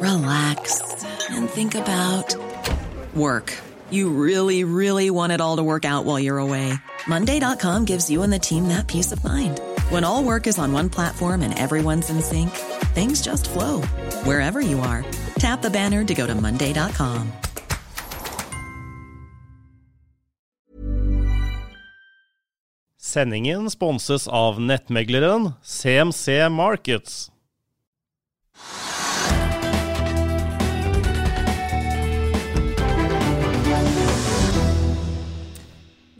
relax, and think about work. You really, really want it all to work out while you're away. Monday.com gives you and the team that peace of mind. When all work is on one platform and everyone's in sync, things just flow wherever you are. Tap the banner to go to Monday.com. Sendingen sponses av nettmegleren CMC Markets.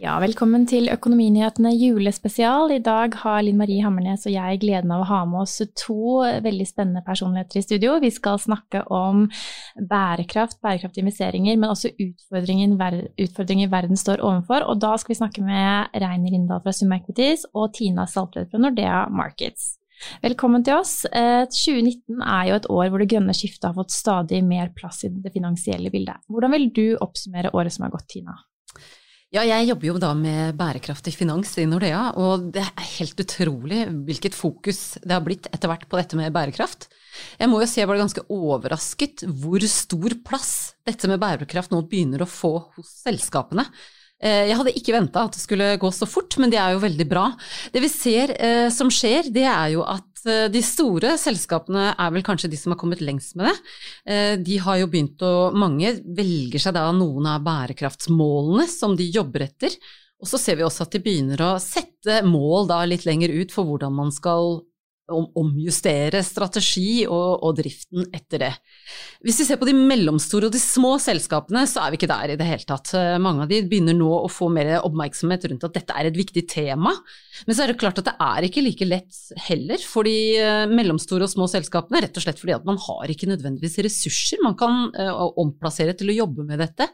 Ja, velkommen til Økonominyhetene julespesial. I dag har Linn Marie Hammernes og jeg gleden av å ha med oss to veldig spennende personligheter i studio. Vi skal snakke om bærekraft, bærekraftige investeringer, men også utfordringer, utfordringer verden står overfor. Og da skal vi snakke med Reiner Rindal fra Summa Equities og Tina Saltvedt fra Nordea Markets. Velkommen til oss. 2019 eh, er jo et år hvor det grønne skiftet har fått stadig mer plass i det finansielle bildet. Hvordan vil du oppsummere året som har gått, Tina? Ja, jeg jobber jo da med bærekraftig finans i Nordea, og det er helt utrolig hvilket fokus det har blitt etter hvert på dette med bærekraft. Jeg må jo si jeg ble ganske overrasket hvor stor plass dette med bærekraft nå begynner å få hos selskapene. Eh, jeg hadde ikke venta at det skulle gå så fort, men det er jo veldig bra. Det vi ser eh, som skjer, det er jo at de store selskapene er vel kanskje de som har kommet lengst med det. Eh, de har jo begynt å Mange velger seg da noen av bærekraftsmålene som de jobber etter. Og så ser vi også at de begynner å sette mål da litt lenger ut for hvordan man skal omjustere strategi og, og, driften etter det. Hvis vi ser på de mellomstore og de små selskapene, så er vi ikke der i det hele tatt. Mange av de begynner nå å få mer oppmerksomhet rundt at dette er et viktig tema. Men så er det klart at det er ikke like lett heller for de eh, mellomstore og små selskapene, rett og slett fordi at man har ikke nødvendigvis ressurser man kan uh, omplassere til å jobbe med dette.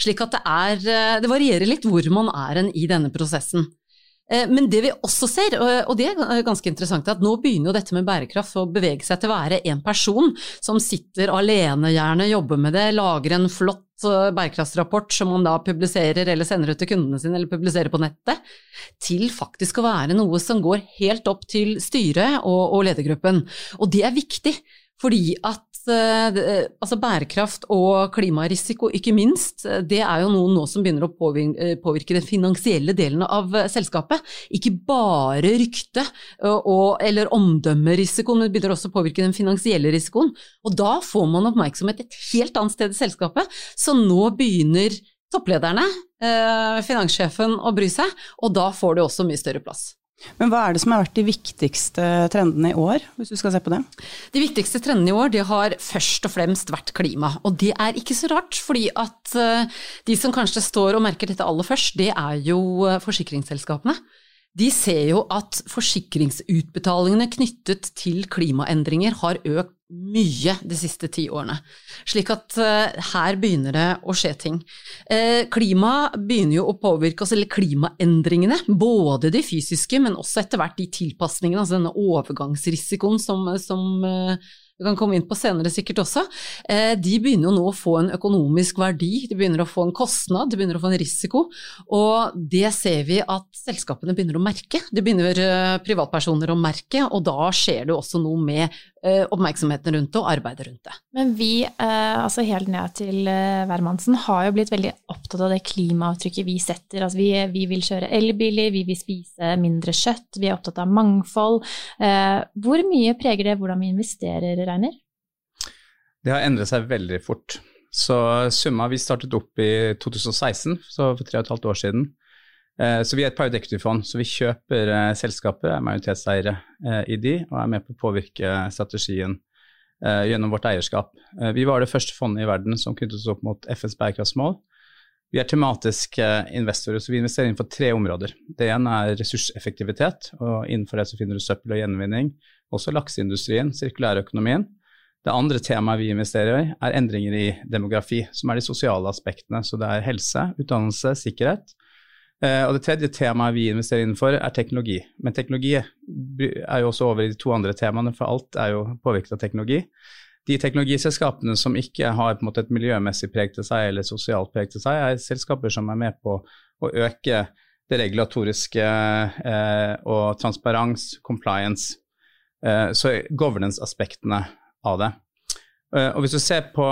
Slik at det er Det varierer litt hvor man er i denne prosessen. Eh, men det vi også ser, og det er ganske interessant, er at nå begynner jo dette med bærekraft å bevege seg til å være en person som sitter alene, gjerne jobber med det, lager en flott eh, bærekraftsrapport som man da publiserer eller sender ut til kundene sine eller publiserer på nettet, til faktisk å være noe som går helt opp til styret og, og ledergruppen. Og det er viktig, fordi at altså bærekraft og klimarisiko, ikke minst, eh, det er jo noe nå som begynner å påvirke den finansielle delen av selskapet. Ikke bare rykte eller omdømmerisikoen, men begynner også å påvirke den finansielle risikoen. Og da får man oppmerksomhet et helt annet sted i selskapet, så nå begynner topplederne, finanssjefen, å bry seg, og da får det også mye større plass. Men hva er det som har vært de viktigste trendene i år, hvis du skal se på det? De viktigste trendene i år de har først og fremst vært klima. Og det er ikke så rart, fordi at eh, de som kanskje står og merker dette aller først, det er jo eh, forsikringsselskapene de ser jo at forsikringsutbetalingene knyttet til klimaendringer har økt mye de siste ti årene. Slik at uh, her begynner det å skje ting. Uh, klima begynner jo å påvirke oss, eller klimaendringene, både de fysiske, men også etter hvert de tilpasningene, altså denne overgangsrisikoen som, som uh, vi kan komme inn på senere sikkert også, de begynner jo nå å få en økonomisk verdi, de begynner å få en kostnad, de begynner å få en risiko. Og det ser vi at selskapene begynner å merke. Det begynner privatpersoner å merke, og da skjer det også noe med oppmerksomheten rundt det og arbeidet rundt det. Men vi, altså helt ned til hvermannsen, har jo blitt veldig opptatt av det klimaavtrykket vi setter. Altså vi, vi vil kjøre elbiler, vi vil spise mindre kjøtt, vi er opptatt av mangfold. Hvor mye preger det hvordan vi investerer? Reiner? Det har endret seg veldig fort. Så Summa vi startet opp i 2016, så for tre og et halvt år siden. Eh, så vi er et private equity-fond, så vi kjøper eh, selskaper, er majoritetseiere eh, i de, og er med på å påvirke strategien gjennom vårt eierskap. Vi var det første fondet i verden som knyttet oss opp mot FNs bærekraftsmål. Vi er tematiske investorer, så vi investerer innenfor tre områder. Det ene er ressurseffektivitet, og innenfor det så finner du søppel og gjenvinning. Også lakseindustrien, sirkulærøkonomien. Det andre temaet vi investerer i, er endringer i demografi, som er de sosiale aspektene. Så det er helse, utdannelse, sikkerhet. Uh, og det tredje temaet vi investerer innenfor, er teknologi. Men teknologi er jo også over i de to andre temaene, for alt er jo påvirket av teknologi. De teknologiselskapene som ikke har måte, et miljømessig preg til seg eller sosialt preg til seg, er selskaper som er med på å øke det regulatoriske eh, og transparens, compliance, eh, så governance-aspektene av det. og hvis du ser på,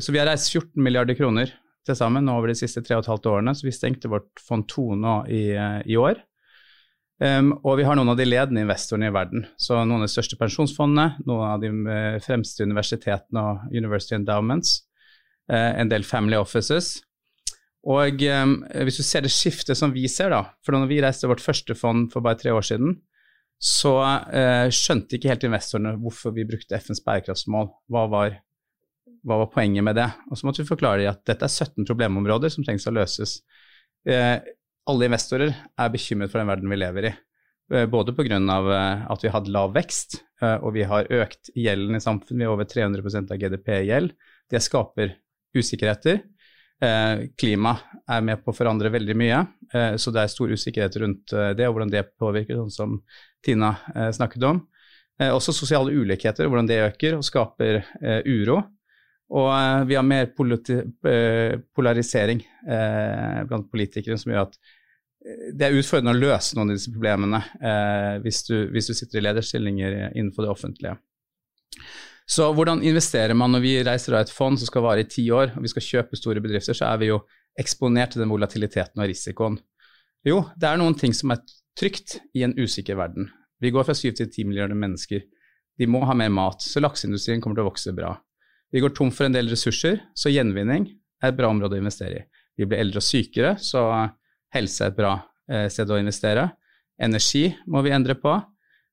Så vi har reist 14 milliarder kroner til sammen over de siste tre og et halvt årene, så vi stengte vårt fond 2 nå i, i år. Um, og vi har noen av de ledende investorene i verden. Så noen av de største pensjonsfondene, noen av de uh, fremste universitetene og University Endowments, uh, en del family offices. Og um, hvis du ser det skiftet som vi ser, da, for når vi reiste vårt første fond for bare tre år siden, så uh, skjønte ikke helt investorene hvorfor vi brukte FNs bærekraftsmål. Hva var hva var poenget med det? Og så måtte vi forklare at dette er 17 problemområder som trengs å løses. Eh, alle investorer er bekymret for den verden vi lever i. Eh, både pga. Eh, at vi hatt lav vekst, eh, og vi har økt gjelden i samfunnet. Vi har over 300% av GDP i gjeld. Det skaper usikkerheter. Eh, klima er med på å forandre veldig mye, så det er stor usikkerhet rundt det og hvordan det påvirker, sånn som Tina snakket om. også sosiale ulikheter, hvordan det øker og skaper uro. Og eh, vi har mer eh, polarisering eh, blant politikere som gjør at det er utfordrende å løse noen av disse problemene hvis du, hvis, du, sitter i lederstillinger innenfor det offentlige. Så hvordan investerer man når vi reiser av et fond som skal vare i ti år, og vi skal kjøpe store bedrifter, så er vi jo eksponert til den volatiliteten og risikoen. Jo, det er noen ting som er trygt i en usikker verden. Vi går fra syv til ti milliarder mennesker. De må ha mer mat, så lakseindustrien kommer til å vokse bra. Vi går tom for en del ressurser, så gjenvinning er et bra område å investere i. Vi blir eldre og sykere, så helse er et bra eh, sted å investere. Energi må vi endre på.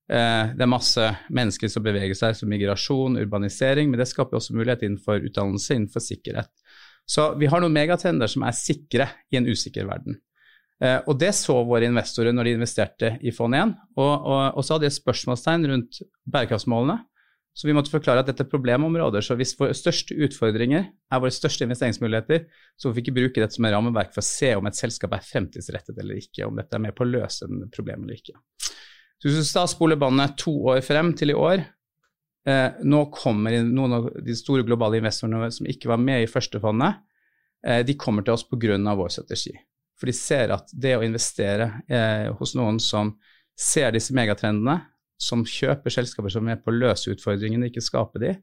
Eh, det er masse mennesker som beveger seg, som migrasjon, urbanisering, men det skaper også mulighet innenfor utdannelse, innenfor sikkerhet. Så vi har noen megatrender som er sikre i en usikker verden. Eh, og det så våre investorer når de investerte i fond 1, og, og, og så hadde de et spørsmålstegn rundt bærekraftsmålene. Så vi måtte forklare at dette er problemområder. Så hvis våre største utfordringer er våre største investeringsmuligheter, så får vi ikke bruke dette som en rammeverk for å se om et selskap er fremtidsrettet eller ikke, om dette er med på å løse problemet eller ikke. Så hvis du da spoler båndet to år frem til i år, eh, nå kommer noen av de store globale investorene som ikke var med i førstefondet, eh, de kommer til oss pga. vår strategi. For de ser at det å investere eh, hos noen som ser disse megatrendene, som kjøper selskaper som er på å løse utfordringene, ikke skape de,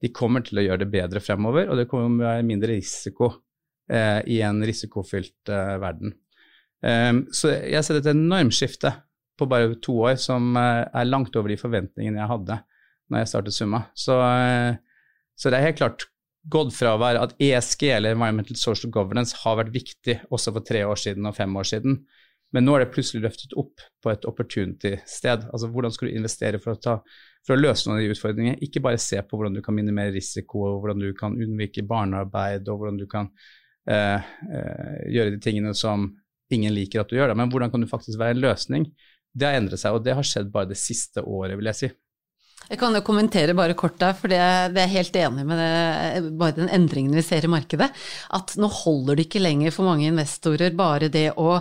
de kommer til å gjøre det bedre fremover, og det kommer til å være mindre risiko eh, i en risikofylt eh, verden. Um, så jeg ser et enormt skifte på bare to år som eh, er langt over de forventningene jeg hadde når jeg startet Summa. Så, eh, så det er helt klart gått fra å være at ESG, eller Environmental Social Governance, har vært viktig også for tre år siden og fem år siden, men nå er det plutselig løftet opp på et opportunity-sted. Altså hvordan skal du investere for å, ta, for å, løse noen av de utfordringene? Ikke bare se på hvordan du kan minimere risiko, og hvordan du kan unnvike barnearbeid, og hvordan du kan eh, eh, gjøre de tingene som ingen liker at du gjør, da. men hvordan kan du faktisk være en løsning? Det har endret seg, og det har skjedd bare det siste året, vil jeg si. Jeg kan jo kommentere bare kort der, for det, er helt enig med det, bare den endringen vi ser i markedet. At nå holder det ikke lenger for mange investorer bare det å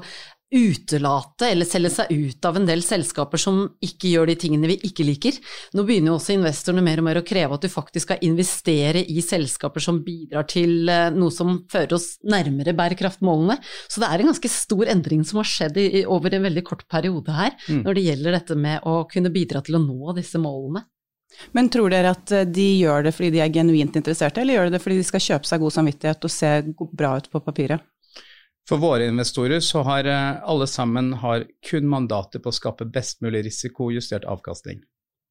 utelate eller selge seg ut av en del selskaper som ikke gjør de tingene vi ikke liker. Nå begynner jo også investorene mer og mer å kreve at du faktisk skal investere i selskaper som bidrar til eh, noe som fører oss nærmere bærekraftmålene. Så det er en ganske stor endring som har skjedd i, over en veldig kort periode her, mm. når det gjelder dette med å kunne bidra til å nå disse målene. Men tror dere at eh, de gjør det fordi de er genuint interesserte, eller gjør de det fordi de skal kjøpe seg god samvittighet og se bra ut på papiret? For våre investorer så har eh, alle sammen har kun mandatet på å skape best mulig risikojustert avkastning.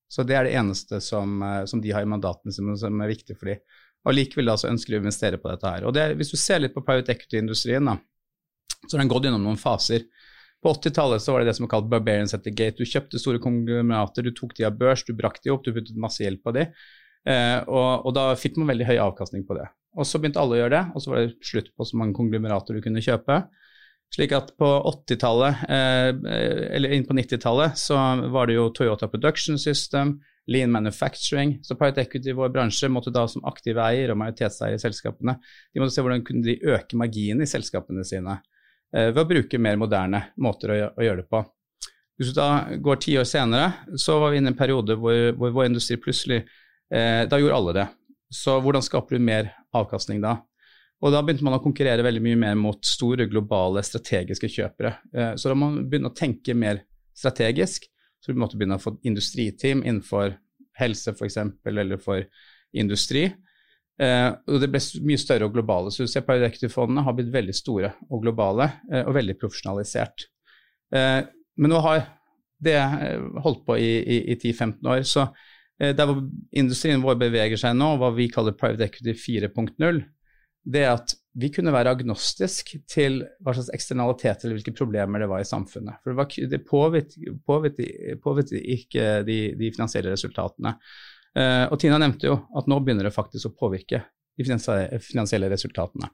Så det er det eneste som, eh, som de har i mandatene sine som er viktig for dem. Og likevel så ønsker de å investere på dette her. Og det, hvis du ser litt på private equity-industrien, da, så har den gått gjennom noen faser. På 80-tallet så var det det som er kalt barbarians at the gate. Du kjøpte store konglomerater, du tok de av børs, du brakk de opp, du puttet masse gjeld på de. Eh, og, og, da fikk man veldig høy avkastning på det. Og så begynte alle å gjøre det, og så var det slutt på så mange konglomerater du kunne kjøpe. Slik at på 80-tallet, eh, eller inn på 90-tallet, så var det jo Toyota Production System, Lean Manufacturing. Så Private Equity i vår bransje måtte da som aktive eier og majoritetseier i selskapene, de måtte se hvordan kunne de øke marginen i selskapene sine eh, ved å bruke mer moderne måter å, gjøre det på. Hvis du da går ti år senere, så var vi inne i en periode hvor, hvor vår industri plutselig eh, Da gjorde alle det. Så hvordan skaper du mer avkastning da? Og da begynte man å konkurrere veldig mye mer mot store, globale, strategiske kjøpere. Eh, så da må man begynne å tenke mer strategisk. Så du måtte begynne å få industriteam innenfor helse f.eks., eller for industri. Eh, og det ble mye større og globale. Så du ser Private har blitt veldig store og globale, eh, og veldig profesjonalisert. Men nå har det holdt på i, i, i 10-15 år. Så der hvor industrien vår beveger seg nå, hva vi kaller Private Equity 4.0, det er at vi kunne være agnostisk til hva slags eksternalitet eller hvilke problemer det var i samfunnet. For det, var, det påvirket, ikke de, de, finansielle resultatene. Uh, og Tina nevnte jo at nå begynner det faktisk å påvirke de finansielle resultatene.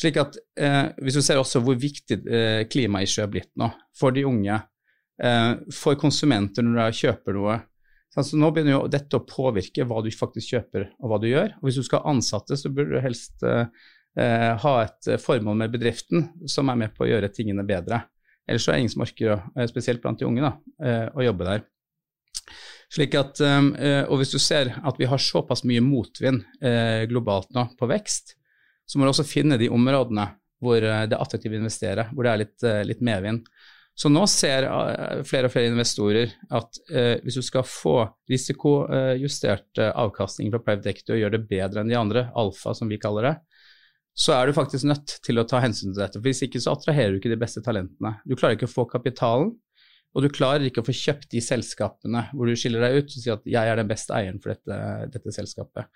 Slik at eh, Hvis du ser også hvor viktig eh, klimaissue er blitt nå for de unge, for konsumenter når de kjøper noe så nå begynner jo dette å påvirke hva du faktisk kjøper og hva du gjør. Og hvis du skal ha ansatte, så burde du helst eh, eh ha et formål med bedriften som er med på å gjøre tingene bedre. Ellers så er det ingen som orker, eh, spesielt blant de unge, da, eh, å jobbe der. Slik at, Og hvis du ser at vi har såpass mye motvind globalt nå på vekst, så må du også finne de områdene hvor det er attraktivt å investere, hvor det er litt, litt medvind. Så nå ser eh, flere og flere investorer at eh, hvis du skal få risikojustert eh, avkastning fra private equity og gjøre det bedre enn de andre, alfa som vi kaller det, så er du faktisk nødt til å ta hensyn til dette. For Hvis ikke så attraherer du ikke de beste talentene. Du klarer ikke å få kapitalen, og du klarer ikke å få kjøpt de selskapene hvor du skiller deg ut og sier at jeg er den beste eieren for dette, dette selskapet.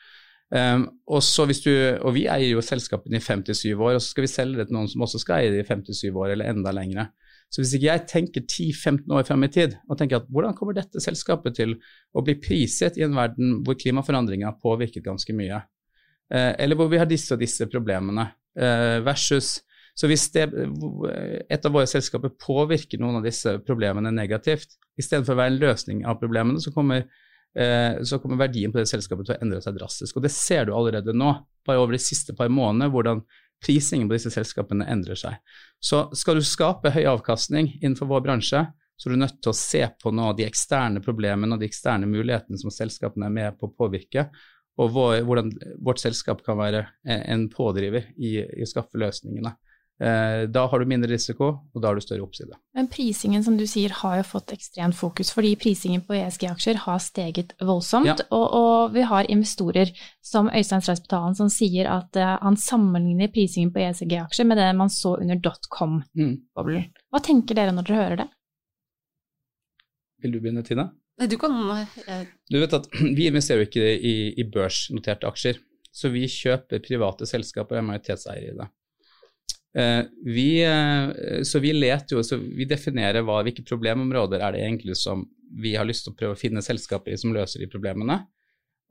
Um, og, du, og, vi eier jo selskapene i 57 år, og så skal vi selge det til noen som også skal eie det i 57 år eller enda lengre. Så hvis ikke jeg tenker 10-15 år frem i tid og tenker at hvordan kommer dette selskapet til å bli priset i en verden hvor klimaforandringer har påvirket ganske mye, eh, eller hvor vi har disse og disse problemene, eh, versus så hvis det, et av våre selskaper påvirker noen av disse problemene negativt, istedenfor å være en løsning av problemene, så kommer, eh, så kommer verdien på det selskapet til å endre seg drastisk. Og det ser du allerede nå, bare over de siste par månedene, hvordan prisingen på disse selskapene endrer seg. Så skal du skape høy avkastning innenfor vår bransje, så er du nødt til å se på nå de eksterne problemene og de eksterne mulighetene som selskapene er med på å påvirke, og hvordan vårt selskap kan være en pådriver i, i å skaffe løsningene. Eh, da har du mindre risiko, og da har du større oppside. Men prisingen som du sier har jo fått ekstremt fokus, fordi prisingen på ESG-aksjer har steget voldsomt. Ja. Og, og, vi har investorer som Øystein Streisbetalen som sier at uh, han sammenligner prisingen på ESG-aksjer med det man så under dotcom-boblen. Mm. Hva tenker dere når dere hører det? Vil du begynne, Tina? Nei, du kan jeg... Du vet at Vi investerer jo ikke i, i børsnoterte aksjer, så vi kjøper private selskaper og er majoritetseiere i det. Eh, vi, eh, så vi leter jo, så vi definerer hva, hvilke problemområder er det egentlig som vi har lyst til å prøve å finne selskaper i som løser de problemene.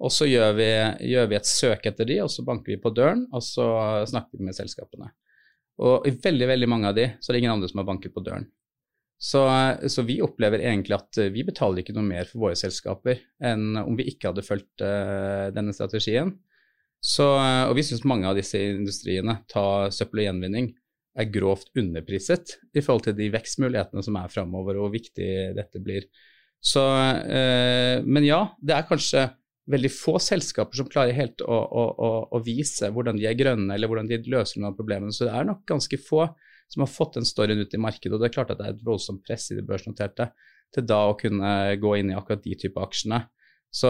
Og så gjør vi, gjør vi, et søk etter de, og så banker vi på døren, og så snakker vi med selskapene. Og i veldig veldig mange av de så er det ingen andre som har banket på døren. Så, så, vi opplever egentlig at vi betaler ikke noe mer for våre selskaper enn om vi ikke hadde fulgt uh, denne strategien. Så, eh, og vi syns mange av disse industriene, ta søppel og gjenvinning, er grovt underpriset i forhold til de vekstmulighetene som er framover, og hvor viktig dette blir. Så, eh, men ja, det er kanskje veldig få selskaper som klarer helt å, å, å, å, vise hvordan de er grønne, eller hvordan de løser noen av problemene. Så det er nok ganske få som har fått den storyen ut i markedet. Og det er klart at det er et voldsomt press i de børsnoterte til da å kunne gå inn i akkurat de type aksjene. Så,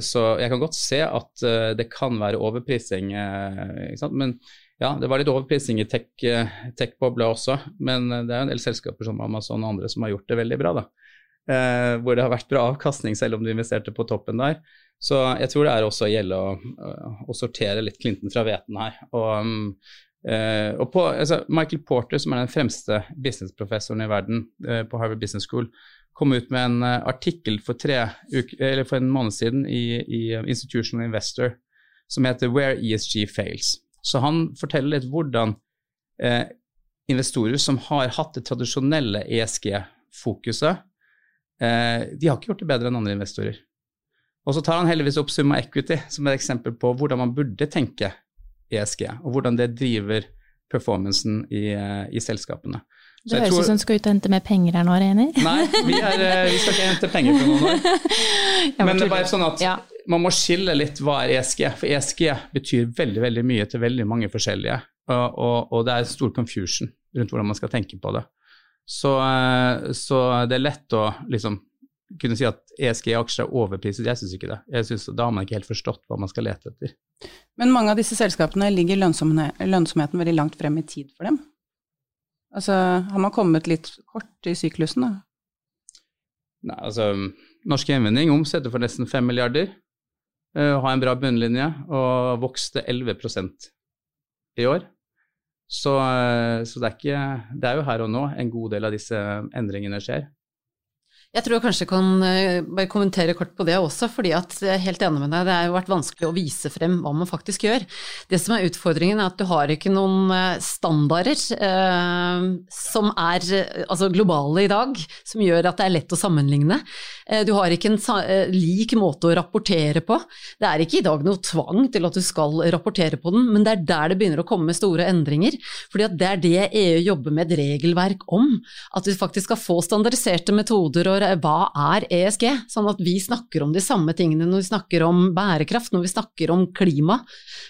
så, jeg kan godt se at uh, det kan være overprising. Uh, men ja, det var litt overprising i tech-bobla tech også. Men det er jo en del selskaper som Amazon og andre som har gjort det veldig bra. da. Uh, hvor det har vært bra avkastning selv om du investerte på toppen der. Så jeg tror det er også gjelde å, å sortere litt Clinton fra hveten her. Og, um, og på, altså Michael Porter, som er den fremste businessprofessoren i verden på Harvard Business School, kom ut med en uh, artikkel for, uker, for en måned siden i, i, Institutional Investor som heter Where ESG Fails. Så han forteller litt hvordan eh, investorer som har hatt det tradisjonelle ESG-fokuset, eh, de har ikke gjort det bedre enn andre investorer. Og så tar han heldigvis opp Summa Equity som et eksempel på hvordan man burde tenke ESG, og hvordan det driver performancen i, eh, i selskapene. Det høres ut som du skal ut og hente mer penger her nå, Reiner. Nei, vi, er, eh, vi, skal ikke hente penger fra noen her. Men det er bare sånn at ja. man må skille litt hva er ESG. For ESG betyr veldig veldig mye til veldig mange forskjellige. Og, og, og det er stor confusion rundt hvordan man skal tenke på det. Så, eh, så det er lett å liksom kunne si at ESG-aksjer er overpriset. Jeg syns ikke det. Jeg synes, Da har man ikke helt forstått hva man skal lete etter. Men mange av disse selskapene ligger lønnsomheten veldig langt frem i tid for dem? Altså, har man kommet litt kort i syklusen, da? Nei, altså, Norsk Gjenvinning omsetter for nesten 5 milliarder, uh, har en bra bunnlinje og vokste 11% i år. Så, uh, så det, er ikke, det er jo her og nå en god del av disse endringene skjer. Jeg tror jeg kanskje kan eh, bare kommentere kort på det også, fordi at jeg er helt enig med deg, det har vært vanskelig å vise frem hva man faktisk gjør. Det som er utfordringen er at du har ikke noen eh, standarder eh, som er altså globale i dag, som gjør at det er lett å sammenligne. Eh, du har ikke en eh, lik måte å rapportere på. Det er ikke i dag noe tvang til at du skal rapportere på den, men det er der det begynner å komme store endringer. fordi at det er det EU jobber med et regelverk om, at vi faktisk skal få standardiserte metoder og hva er ESG, sånn at vi snakker om de samme tingene når vi snakker om bærekraft, når vi snakker om klima,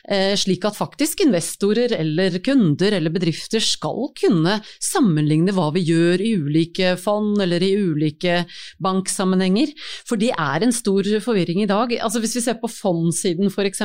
eh, slik at faktisk investorer eller kunder eller bedrifter skal kunne sammenligne hva vi gjør i ulike fond eller i ulike banksammenhenger. For det er en stor forvirring i dag. Altså Hvis vi ser på fondsiden f.eks.,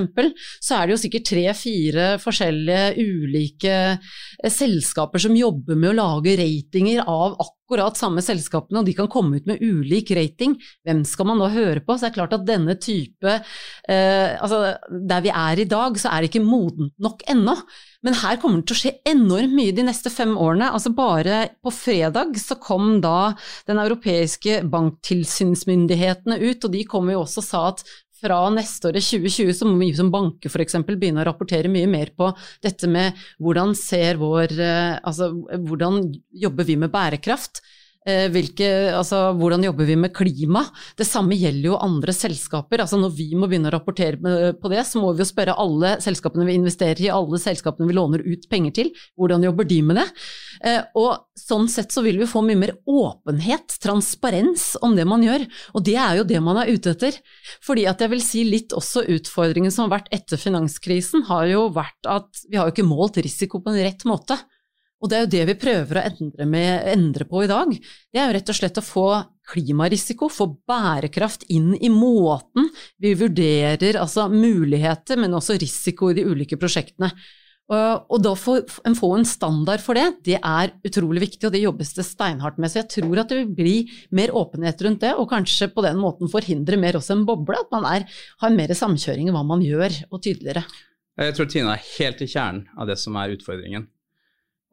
så er det jo sikkert tre-fire forskjellige ulike eh, selskaper som jobber med å lage ratinger av akkurat akkurat samme selskapene, og de kan komme ut med ulik rating, hvem skal man da høre på? Så det er klart at denne type eh, Altså, der vi er i dag, så er det ikke modent nok ennå. Men her kommer det til å skje enormt mye de neste fem årene. Altså bare på fredag så kom da den europeiske banktilsynsmyndighetene ut, og de kom jo også og sa at fra neste år, 2020, så må vi som banker f.eks. begynne å rapportere mye mer på dette med hvordan ser vår eh, Altså hvordan jobber vi med bærekraft? Eh, hvilke, altså, hvordan jobber vi med klima? Det samme gjelder jo andre selskaper. Altså, når vi må begynne å rapportere på det, så må vi jo spørre alle selskapene vi investerer i, alle selskapene vi låner ut penger til, hvordan jobber de med det? Eh, og sånn sett så vil vi få mye mer åpenhet, transparens om det man gjør, og det er jo det man er ute etter. Fordi at jeg vil si litt også utfordringen som har vært etter finanskrisen, har jo vært at vi har jo ikke målt risiko på en rett måte. Og det er jo det vi prøver å endre, med, endre, på i dag. Det er jo rett og slett å få klimarisiko, få bærekraft inn i måten vi vurderer altså muligheter, men også risiko i de ulike prosjektene. Og, og da få få en standard for det, det er utrolig viktig, og det jobbes det steinhardt med. Så jeg tror at det vil bli mer åpenhet rundt det, og kanskje på den måten forhindre mer også en boble, at man er, har mer samkjøring i hva man gjør, og tydeligere. Jeg tror Tina er helt i kjernen av det som er utfordringen.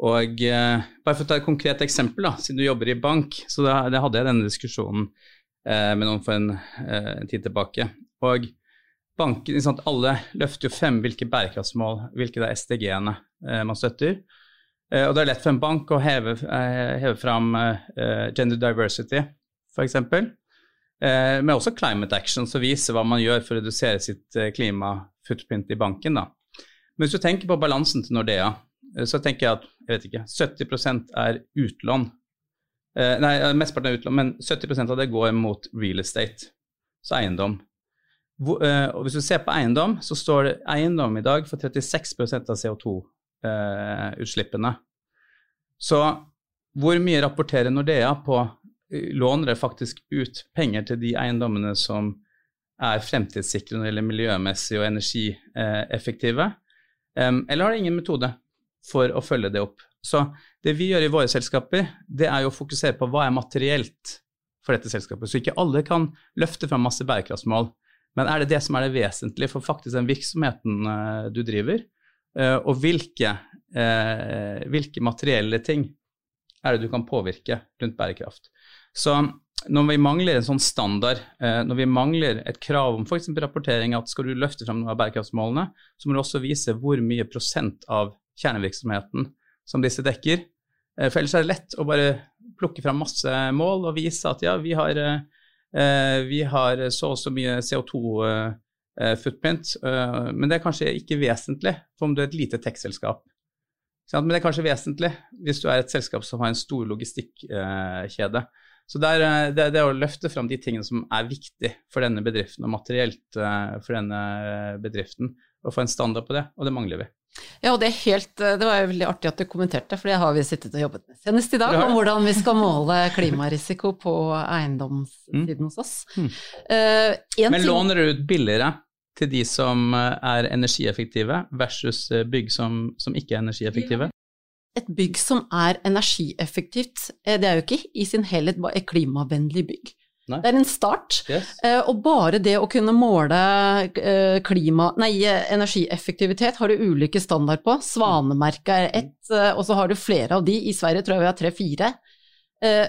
Og eh, bare for å ta et konkret eksempel, da, siden du jobber i bank, så da, det hadde jeg denne diskusjonen eh, med noen for en, eh, en, tid tilbake. Og banken, sant, Alle løfter jo frem hvilke bærekraftsmål, hvilke det er SDG-ene eh, man støtter. Eh, og det er lett for en bank å heve, eh, heve fram gender diversity, f.eks. Eh, men også climate action, som viser hva man gjør for å redusere sitt klimafootprint i banken. da. Men hvis du tenker på balansen til Nordea, Eh, så tenker jeg at jeg vet ikke, 70 er utlån. Eh, nei, mesteparten er utlån, men 70% av det går mot real estate, så eiendom. Hvor, eh, og hvis du ser på eiendom, så står det eiendom i dag for 36% av CO2-utslippene. Eh, så hvor mye rapporterer Nordea på eh, Låner det faktisk ut penger til de eiendommene som er fremtidssikre når det gjelder miljømessig og energieffektive? Eller har det ingen metode? For å følge det opp. Så det vi gjør i våre selskaper, det er jo å fokusere på hva er materielt for dette selskapet. Så ikke alle kan løfte fram masse bærekraftsmål. Men er det det som er det vesentlige for faktisk den virksomheten uh, du driver? Uh, og hvilke, uh, hvilke, materielle ting er det du kan påvirke rundt bærekraft? Så når vi mangler en sånn standard, eh, når vi mangler et krav om f.eks. rapportering, at skal du løfte fram noen av bærekraftsmålene, så må du også vise hvor mye prosent av kjernevirksomheten som disse dekker. Eh, for ellers er det lett å bare plukke fram masse mål og vise at ja, vi har, eh, vi har så og så mye CO2-footprint, men det er kanskje ikke vesentlig for om du er et lite tech-selskap. Men det er kanskje vesentlig hvis du er et selskap som har en stor logistikkjede. Så det er, det, det å løfte fram de tingene som er viktig for denne bedriften, og materielt eh, for denne bedriften, og få en standard på det, og det mangler vi. Ja, og det, er helt, det var veldig artig at du kommenterte, for det har vi sittet og jobbet med senest i dag, om hvordan vi skal måle klimarisiko på eiendomssiden hos oss. Mm. Uh, Men låner du ut billigere til de som er energieffektive versus bygg som, som ikke er energieffektive? et bygg som er energieffektivt, eh, det er jo ikke i sin helhet bare et klimavennlig bygg. Nei. Det er en start. Yes. Eh, og bare det å kunne måle eh, klima, nei, energieffektivitet har du ulike standard på. Svanemerket er ett, og så har du flere av de. I Sverige tror jeg vi har tre-fire.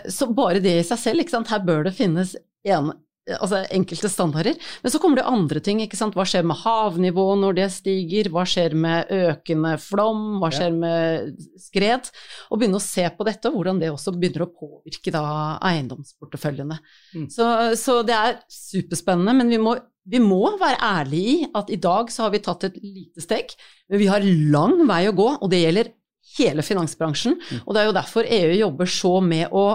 Så bare det i seg selv, her bør det finnes en, altså enkelte standarder. Men så kommer det andre ting. ikke sant? Hva skjer med havnivået når det stiger? Hva skjer med økende flom? Hva skjer med skred? Og begynne å se på dette, og hvordan det også begynner å påvirke da eiendomsporteføljene. Mm. Så, så, det er superspennende, men vi må, vi må være ærlige i at i dag så har vi tatt et lite steg, men vi har lang vei å gå, og det gjelder hele finansbransjen. Mm. Og det er jo derfor EU jobber så med å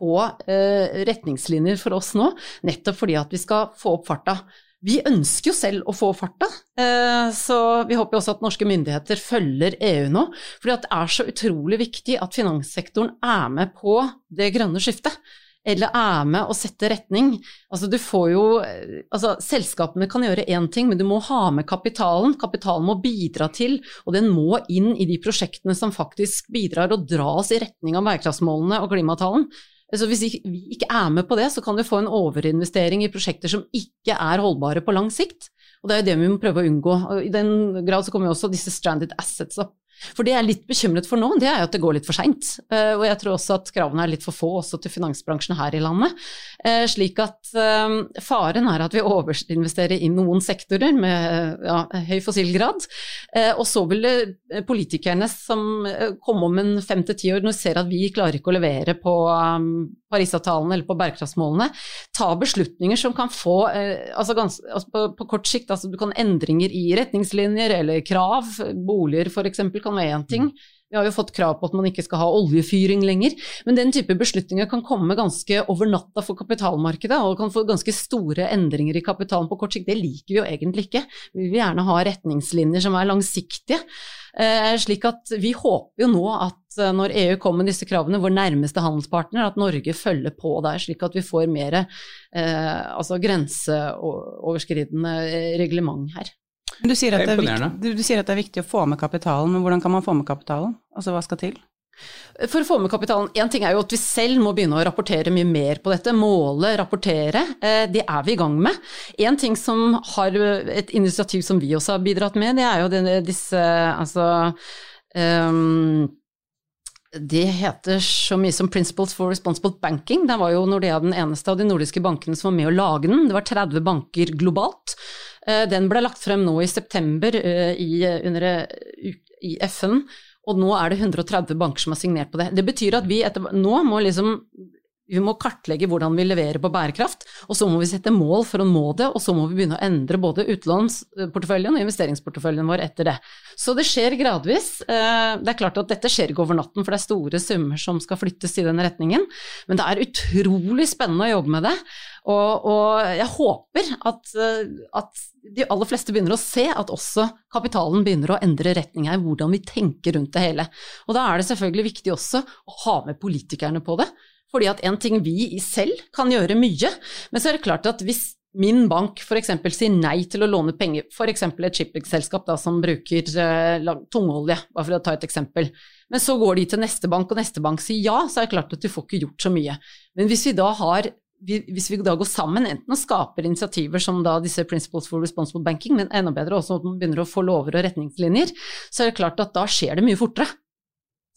få eh, retningslinjer for oss nå, nettopp fordi at vi skal få opp farta. Vi ønsker jo selv å få farta, eh, så vi håper også at norske myndigheter følger EU nå. For det er så utrolig viktig at finanssektoren er med på det grønne skiftet. Eller er med å sette retning. Altså, du får jo eh, Altså, selskapene kan gjøre én ting, men du må ha med kapitalen. Kapitalen må bidra til, og den må inn i de prosjektene som faktisk bidrar og dras i retning av bærekraftsmålene og klimaavtalen. Så hvis vi ikke er med på det, så kan du få en overinvestering i prosjekter som ikke er holdbare på lang sikt. Og det er jo det vi må prøve å unngå. Og I den grad så kommer jo også disse stranded assets opp. For det jeg er litt bekymret for nå, det er at det går litt for seint. Uh, og jeg tror også at kravene er litt for få også til finansbransjen her i landet. Uh, slik at uh, faren er at vi overinvesterer i noen sektorer med ja, høy fossilgrad. og så vil politikerne som kommer om en fem til ti år, når de ser at vi klarer ikke å levere på Parisavtalen eller på bærekraftsmålene, ta beslutninger som kan få altså, gans, altså på, på, kort sikt, altså du kan endringer i retningslinjer eller krav, boliger f.eks. kan kan være én ting. Vi har jo fått krav på at man ikke skal ha oljefyring lenger. Men den type beslutninger kan komme ganske over natta for kapitalmarkedet, og kan få ganske store endringer i kapitalen på kort sikt. Det liker vi jo egentlig ikke. Vi vil gjerne ha retningslinjer som er langsiktige. Eh, slik at vi håper jo nå at eh, når EU kommer med disse kravene, vår nærmeste handelspartner, at Norge følger på der, slik at vi får mer eh, altså grenseoverskridende reglement her. Du sier, viktig, du, du sier, at det er viktig å få med kapitalen, men hvordan kan man få med kapitalen? Altså hva skal til? For å få med kapitalen, Én ting er jo at vi selv må begynne å rapportere mye mer på dette. Måle, rapportere. Eh, det er vi i gang med. En ting som har et initiativ som vi også har bidratt med, det er jo denne, disse altså um, det heter så mye som Principles for Responsible Banking. Der var jo Nordea den eneste av de nordiske bankene som var med å lage den. Det var 30 banker globalt. Eh, den ble lagt frem nå i september eh, i, under, eh, i FN, og nå er det 130 banker som har signert på det. Det betyr at vi etter, nå må liksom vi må kartlegge hvordan vi leverer på bærekraft, og så må vi sette mål for å nå det, og så må vi begynne å endre både utlånsporteføljen og investeringsporteføljen vår etter det. Så det skjer gradvis. Det er klart at dette skjer ikke over natten, for det er store summer som skal flyttes i den retningen, men det er utrolig spennende å jobbe med det. Og, og jeg håper at, at, de aller fleste begynner å se at også kapitalen begynner å endre retning her, hvordan vi tenker rundt det hele. Og da er det selvfølgelig viktig også å ha med politikerne på det. Fordi at en ting vi selv kan gjøre mye, men så er det klart at hvis min bank f.eks. sier nei til å låne penger, f.eks. et shippingselskap som bruker eh, tungolje, bare for å ta et eksempel, men så går de til neste bank, og neste bank sier ja, så er det klart at du får ikke gjort så mye. Men hvis vi da har hvis vi da går sammen, enten og skaper initiativer som da disse Principles for Responsible Banking, men enda bedre også at man begynner å få lover og retningslinjer, så er det klart at da skjer det mye fortere.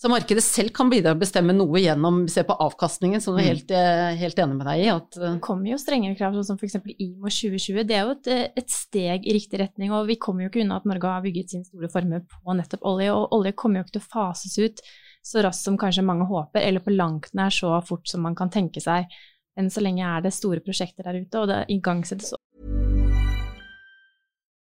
Så markedet selv kan bidra til å bestemme noe gjennom se på avkastningen, som du er helt, eh, helt enig med deg i. At, Det kommer jo strengere krav, sånn som f.eks. IMO 2020. Det er jo et, et, steg i riktig retning, og vi kommer jo ikke unna at Norge har bygget sin store formue på nettopp olje, og olje kommer jo ikke til å fases ut så raskt som kanskje mange håper, eller på langt nær så fort som man kan tenke seg. Enn så lenge er det store prosjekter der ute, og det igangsettes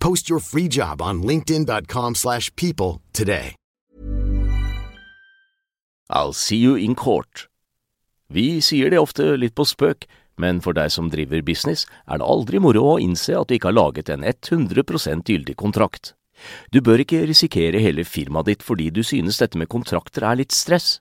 Post your free job on linkedin.com/people slash people today. I'll see you in court. Vi sier det ofte litt på spøk, men for deg som driver business, er det aldri moro å innse at du ikke har laget en 100% gyldig kontrakt. Du bør ikke risikere hele firmaet ditt fordi du synes dette med kontrakter er litt stress.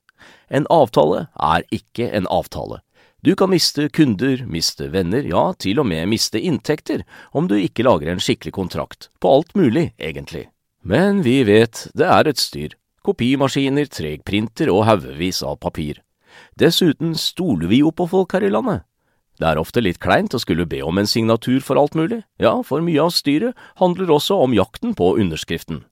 En avtale er ikke en avtale. Du kan miste kunder, miste venner, ja, til og med miste inntekter om du ikke lager en skikkelig kontrakt, på alt mulig, egentlig. Men vi vet det er et styr. Kopimaskiner, tregprinter og haugevis av papir. Dessuten stoler vi jo på folk her i landet. Det er ofte litt kleint å skulle be om en signatur for alt mulig, ja, for mye av styret handler også om jakten på underskriften.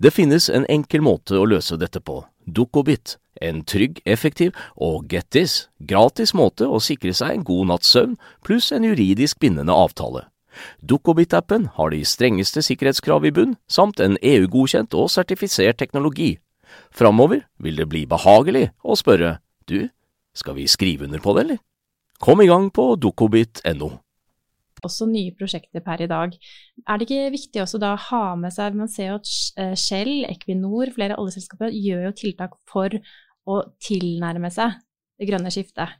Det finnes en enkel måte å løse dette på, Dukkobit, en trygg, effektiv og get this, gratis måte å sikre seg en god natts søvn pluss en juridisk bindende avtale. Dukkobit-appen har de strengeste sikkerhetskrav i bunn, samt en EU-godkjent og sertifisert teknologi. Framover vil det bli behagelig å spørre du, skal vi skrive under på det, eller? Kom i gang på dukkobit.no. Også nye prosjekter per i dag. Er det ikke viktig også da å ha med seg Man ser jo at Shell, Equinor, flere oljeselskaper gjør jo tiltak for å tilnærme seg det grønne skiftet.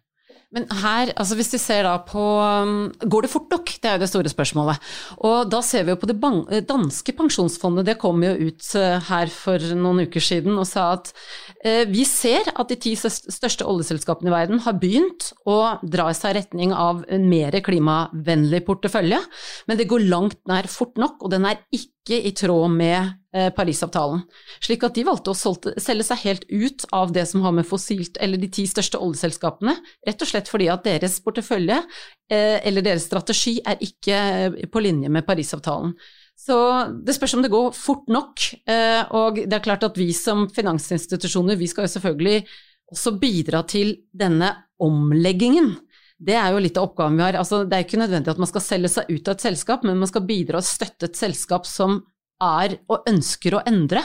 Men her, altså hvis vi ser da på um, Går det fort nok? Det er jo det store spørsmålet. Og da ser vi jo på det danske pensjonsfondet, det kom jo ut uh, her for noen uker siden og sa at eh, vi ser at de ti største oljeselskapene i verden har begynt å dra seg i retning av en mer klimavennlig portefølje, men det går langt nær fort nok, og den er ikke i tråd med Eh, Parisavtalen. Slik at de valgte å selge seg helt ut av det som har med fossilt, eller de ti største oljeselskapene, rett og slett fordi at deres portefølje eh, eller deres strategi er ikke eh, på linje med Parisavtalen. Så det spørs om det går fort nok, og det er klart at vi som finansinstitusjoner, vi skal jo selvfølgelig også bidra til denne omleggingen. Det er jo litt av oppgaven vi har. Altså, det er ikke nødvendig at man skal selge seg ut av et selskap, men man skal bidra og støtte et selskap som er og ønsker å endre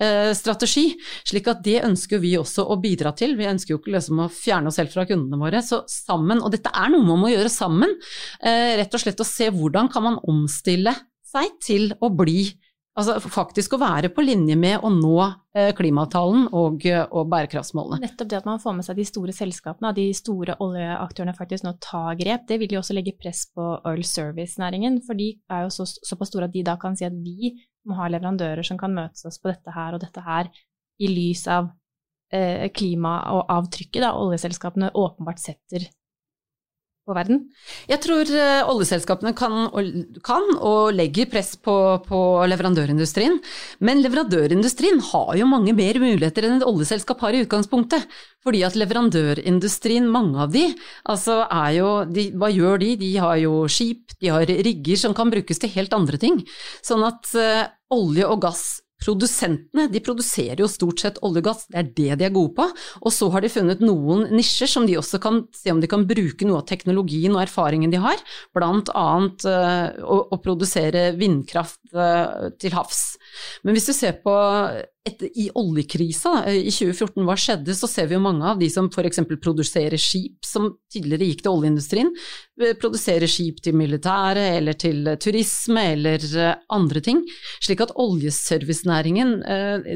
eh, strategi. Slik at det ønsker vi også å bidra til. Vi ønsker jo ikke liksom å fjerne oss selv fra kundene våre. Så sammen, og dette er noe man må gjøre sammen, eh, rett og slett å se hvordan kan man omstille seg til å bli Altså faktisk å være på linje med å nå eh, klimaavtalen og, og, bærekraftsmålene. Nettopp det at man får med seg de store selskapene, de store oljeaktørene faktisk nå tar grep, det vil jo også legge press på oil service-næringen. For de er jo så, såpass store at de da kan si at vi må ha leverandører som kan møtes oss på dette her og dette her, i lys av eh, klima og avtrykket da oljeselskapene åpenbart setter på verden? Jeg tror uh, oljeselskapene kan kan og, legger press på, på, leverandørindustrien. Men leverandørindustrien har jo mange mer muligheter enn et oljeselskap har i utgangspunktet. Fordi at leverandørindustrien, mange av de, altså er jo de, Hva gjør de? De har jo skip, de har rigger som kan brukes til helt andre ting. Sånn at uh, olje og gass Produsentene de produserer jo stort sett olje og gass, det er det de er gode på. Og så har de funnet noen nisjer som de også kan se om de kan bruke noe av teknologien og erfaringen de har, annet uh, å, å, produsere vindkraft uh, til havs. Men hvis du ser på etter, i oljekrisa eh, i 2014, hva skjedde, så ser vi jo mange av de som f.eks. produserer skip, som tidligere gikk til oljeindustrien, eh, produserer skip til militære eller til turisme eller eh, andre ting. Slik at oljeservicenæringen,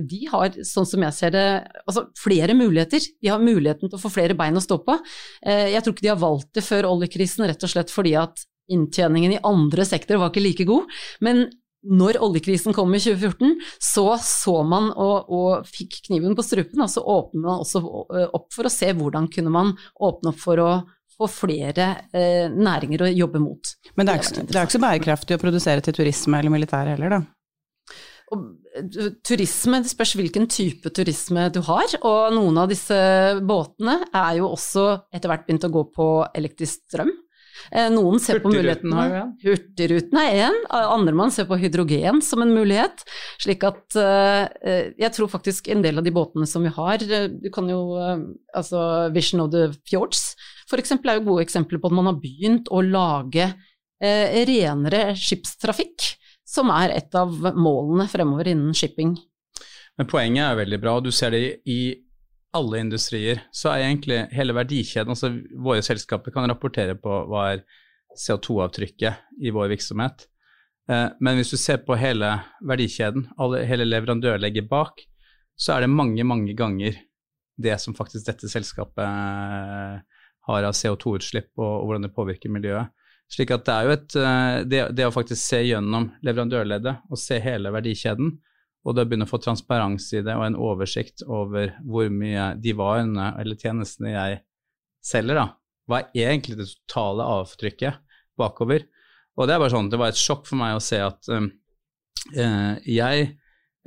de har, sånn som jeg ser det, altså flere muligheter. De har muligheten til å få flere bein å stå på. Jeg tror ikke de har valgt det før oljekrisen, rett og slett fordi at inntjeningen i andre sektorer var ikke like god. Men når oljekrisen kom i 2014, så så man og, og fikk kniven på strupen, og så åpnet man også opp for å se hvordan kunne man åpne opp for å få flere eh, næringer å jobbe mot. Men det er, ikke, det er ikke så bærekraftig å produsere til turisme eller militær heller, da? Og, turisme, det spørs hvilken type turisme du har, og noen av disse båtene er jo også etter hvert begynt å gå på elektrisk strøm. Eh, noen ser på mulighetene. Hurtigruten er én, andre man ser på hydrogen som en mulighet. Slik at uh, jeg tror faktisk en del av de båtene som vi har, du kan jo altså Vision of the Fjords f.eks. er jo gode eksempler på at man har begynt å lage renere skipstrafikk, som er et av målene fremover innen shipping. Men poenget er veldig bra, og du ser det i alle industrier, så er egentlig hele verdikjeden, altså våre selskaper kan rapportere på hva er CO2-avtrykket i vår virksomhet. Eh, men hvis du ser på hele verdikjeden, alle, hele leverandørlegget bak, så er det mange, mange ganger det som faktisk dette selskapet eh, har av CO2-utslipp og, og, hvordan det påvirker miljøet. Slik at det er jo et eh, det, det å faktisk se gjennom leverandørleddet og se hele verdikjeden, og da begynne å få transparens i det og en oversikt over hvor mye de varene eller tjenestene jeg selger, da, hva er egentlig det totale avtrykket bakover? Og det er bare sånn, det var et sjokk for meg å se at um, eh, jeg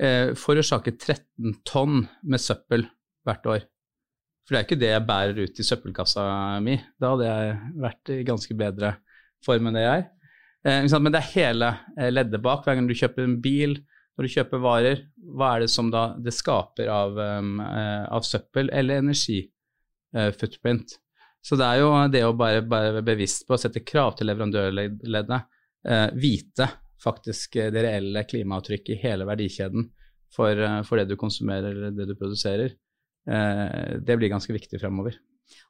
eh, forårsaker 13 tonn med søppel hvert år. For det er ikke det jeg bærer ut i søppelkassa mi. Da hadde jeg vært i ganske bedre form enn det jeg er. Eh, men det er hele leddet bak. Hver gang du kjøper en bil, når du kjøper varer, hva er det som da det skaper av, um, uh, av søppel eller energi-footprint? Uh, så det er jo det å bare, bare være bevisst på å sette krav til leverandørleddet, uh, vite faktisk det reelle klimaavtrykket i hele verdikjeden for, for, det du konsumerer eller det du produserer, det blir ganske viktig fremover.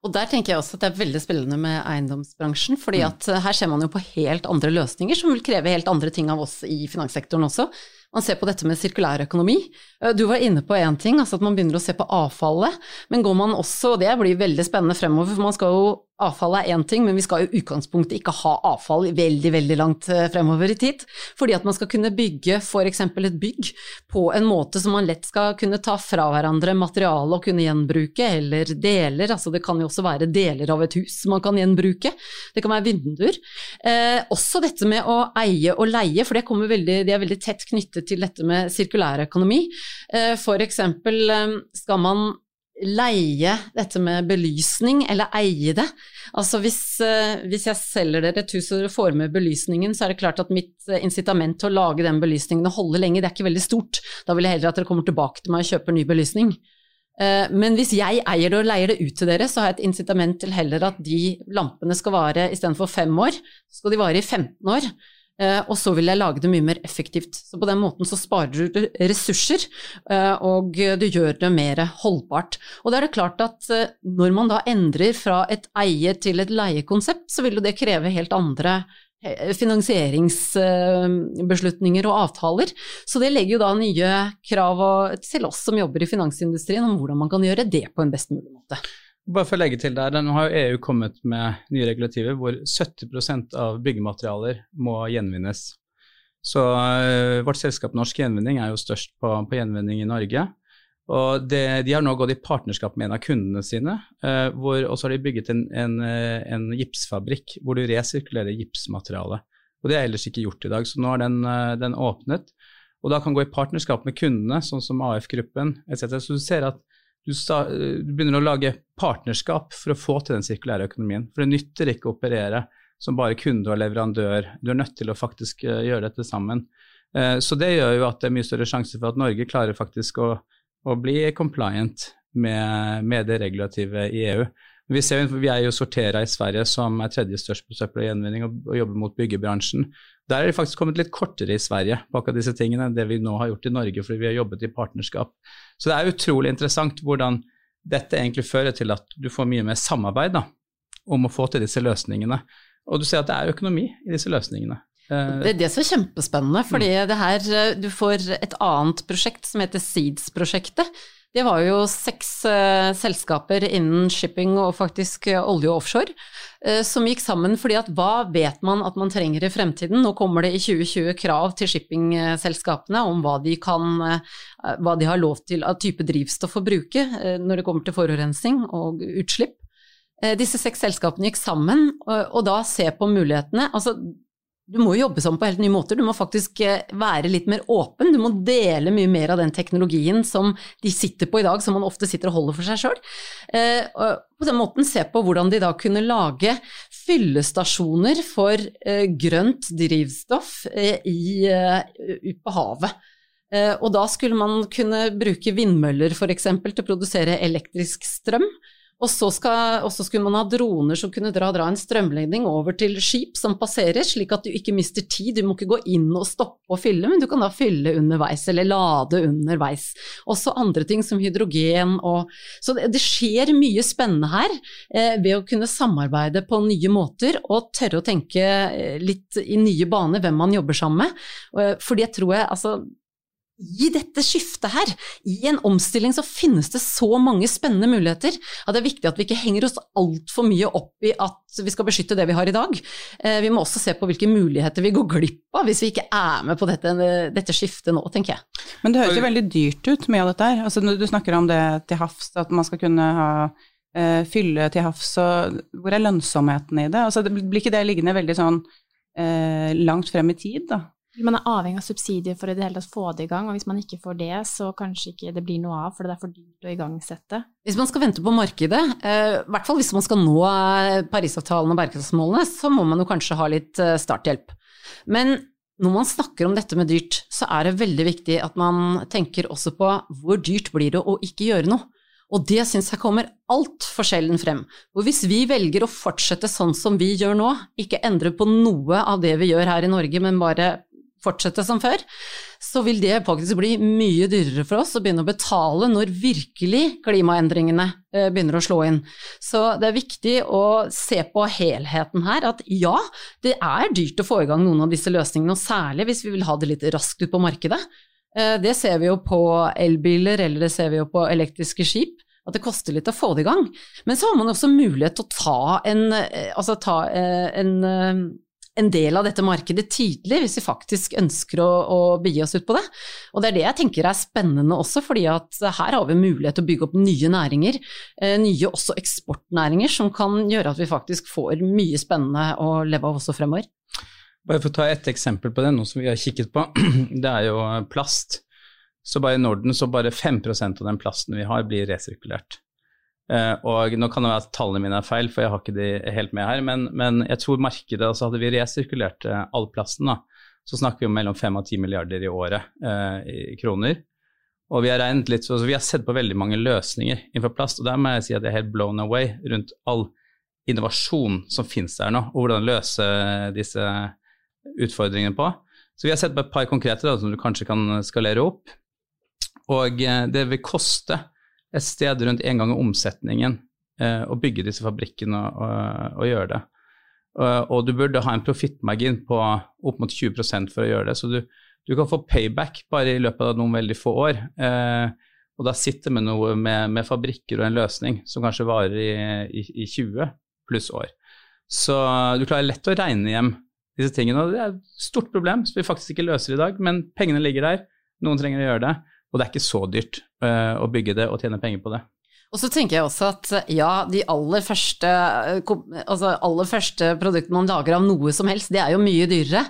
Og der tenker jeg også at det er veldig spennende med eiendomsbransjen, fordi mm. at her ser man jo på helt andre løsninger som vil kreve helt andre ting av oss i finanssektoren også man ser på dette med sirkulærøkonomi. Eh, du var inne på én ting, altså at man begynner å se på avfallet. Men går man også, og det blir veldig spennende fremover, for man skal jo Avfall er én ting, men vi skal i utgangspunktet ikke ha avfall veldig, veldig langt eh, fremover i tid. Fordi at man skal kunne bygge f.eks. et bygg på en måte som man lett skal kunne ta fra hverandre materiale og kunne gjenbruke, eller deler. Altså det kan jo også være deler av et hus man kan gjenbruke. Det kan være vinduer. Eh, også dette med å eie og leie, for det, veldig, det er veldig tett knyttet til dette med sirkulærøkonomi. Eh, f.eks. Eh, skal man leie dette med belysning, eller eie det. Altså hvis, eh, hvis, jeg selger dere et hus og dere får med belysningen, så er det klart at mitt eh, incitament til å lage den belysningen og holde lenge, det er ikke veldig stort. Da vil jeg heller at dere kommer tilbake til meg og kjøper ny belysning. Eh, men hvis jeg eier det og leier det ut til dere, så har jeg et incitament til heller at de lampene skal vare istedenfor fem år, så skal de vare i 15 år. Eh, og så vil jeg lage det mye mer effektivt. Så på den måten så sparer du ressurser, eh, og du gjør det mer holdbart. Og da er det klart at eh, når man da endrer fra et eie til et leiekonsept, så vil jo det kreve helt andre finansieringsbeslutninger og avtaler. Så det legger jo da nye krav til oss som jobber i finansindustrien om hvordan man kan gjøre det på en best mulig måte. Bare for å legge til der, Nå har jo EU kommet med nye regulativer hvor 70% av byggematerialer må gjenvinnes. Så uh, vårt selskap Norsk Gjenvinning er jo størst på, på gjenvinning i Norge. Og det, De har nå gått i partnerskap med en av kundene sine, uh, og så har de bygget en, en, uh, en, gipsfabrikk hvor du resirkulerer gipsmateriale. Og Det er ellers ikke gjort i dag, så nå har den, den åpnet. Og da kan gå i partnerskap med kundene, sånn som AF-gruppen etc. Så du ser at du, sta, du, begynner å lage partnerskap for å få til den sirkulære økonomien. For det nytter ikke å operere som bare kunde og leverandør. Du er nødt til å faktisk uh, gjøre dette sammen. Uh, så det gjør jo at det er mye større sjanse for at Norge klarer faktisk å, å bli compliant med, med, det regulative i EU. Vi, ser, vi er jo Sortera i Sverige, som er tredje størst på søppel og gjenvinning, og, og jobber mot byggebransjen. Der er det faktisk kommet litt kortere i Sverige på akkurat disse tingene enn det vi nå har gjort i Norge, fordi vi har jobbet i partnerskap. Så det er utrolig interessant hvordan dette egentlig fører til at du får mye mer samarbeid da, om å få til disse løsningene. Og du ser at det er økonomi i disse løsningene. Eh, det er det som er kjempespennende, fordi mm. det her, du får et annet prosjekt som heter Seeds-prosjektet Det var jo seks uh, selskaper innen shipping og faktisk uh, olje og offshore uh, som gikk sammen fordi at hva vet man at man trenger i fremtiden? Nå kommer det i 2020 krav til shippingselskapene om hva de, kan, hva de har lov til av type drivstoff å bruke når det kommer til forurensning og utslipp. Disse seks selskapene gikk sammen, og, og da se på mulighetene. Altså, du må jo jobbe sånn på helt nye måter. Du må faktisk eh, være litt mer åpen. Du må dele mye mer av den teknologien som de sitter på i dag, som man ofte sitter og holder for seg sjøl. Eh, på den måten se på hvordan de da kunne lage fyllestasjoner for eh, grønt drivstoff ut på havet. Og da skulle man kunne bruke vindmøller f.eks. til å produsere elektrisk strøm. Og så, skal, og så, skulle man ha droner som kunne dra, dra, en strømledning over til skip som passerer, slik at du ikke mister tid. Du må ikke gå inn og stoppe og fylle, men du kan da fylle underveis, eller lade underveis. Også andre ting som hydrogen og Så det, det skjer mye spennende her eh, ved å kunne samarbeide på nye måter og tørre å tenke eh, litt i nye baner hvem man jobber sammen med. Eh, fordi jeg tror jeg, altså i dette skiftet her, i en omstilling, så finnes det så mange spennende muligheter at det er viktig at vi ikke henger oss altfor mye opp i at vi skal beskytte det vi har i dag. Eh, vi må også se på hvilke muligheter vi går glipp av hvis vi ikke er med på dette, dette skiftet nå, tenker jeg. Men det høres jo veldig dyrt ut, mye av dette her. Altså, du snakker om det til havs, at man skal kunne ha uh, fylle til havs, og hvor er lønnsomheten i det? Altså, blir ikke det liggende veldig sånn uh, langt frem i tid, da? Man er avhengig av subsidier for å det hele tatt få det i gang, og hvis man ikke får det, så kanskje ikke det blir noe av, for det er for dyrt å igangsette. Hvis man skal vente på markedet, eh, i hvert fall hvis man skal nå eh, Parisavtalen og bærekraftsmålene, så må man jo kanskje ha litt eh, starthjelp. Men når man snakker om dette med dyrt, så er det veldig viktig at man tenker også på hvor dyrt blir det å ikke gjøre noe. Og det syns jeg kommer altfor sjelden frem. Og hvis vi velger å fortsette sånn som vi gjør nå, ikke endre på noe av det vi gjør her i Norge, men bare fortsette som før, så vil det faktisk bli mye dyrere for oss å begynne å betale når virkelig klimaendringene eh, begynner å slå inn. Så det er viktig å se på helheten her, at ja, det er dyrt å få i gang noen av disse løsningene, og særlig hvis vi vil ha det litt raskt ut på markedet. Eh, det ser vi jo på elbiler, eller det ser vi jo på elektriske skip at det koster litt å få det i gang. Men så har man også mulighet til å ta en, eh, altså ta en en del av dette markedet tidlig, hvis vi faktisk ønsker å, å begi oss ut på det. Og det er det jeg tenker er spennende også, fordi at her har vi mulighet til å bygge opp nye næringer, eh, nye også eksportnæringer, som kan gjøre at vi faktisk får mye spennende å leve av også fremover. Bare for å ta et eksempel på det, noe som vi har kikket på, det er jo plast. Så bare i Norden så bare 5% av den plasten vi har, blir resirkulert. Uh, og nå kan det være at tallene mine er feil, for jeg har ikke de helt med her, men, men jeg tror markedet altså Hadde vi resirkulert uh, all plasten, da, så snakker vi om mellom 5 og 10 milliarder i året eh, i kroner. Og vi har regnet litt, så vi har sett på veldig mange løsninger innenfor plast, og der må jeg si at jeg er helt blown away rundt all innovasjon som finnes der nå, og hvordan løse disse utfordringene på. Så vi har sett på et par konkrete da, som du kanskje kan skalere opp. Og det vil koste et sted rundt en gang omsetningen eh, å bygge disse fabrikkene og, og, og gjøre det. Og, og, du burde ha en profittmargin på opp mot 20% for å gjøre det. Så du, du, kan få payback bare i løpet av noen veldig få år. Eh, og da sitter vi noe med, med, fabrikker og en løsning som kanskje varer i, i, i 20 pluss år. Så du klarer lett å regne hjem disse tingene. Og det er et stort problem som vi faktisk ikke løser i dag, men pengene ligger der. Noen trenger å gjøre det. Og det er ikke så dyrt uh, å bygge det og tjene penger på det. Og så tenker jeg også at ja, de aller første, altså aller første produktene man lager av noe som helst, det er jo mye dyrere.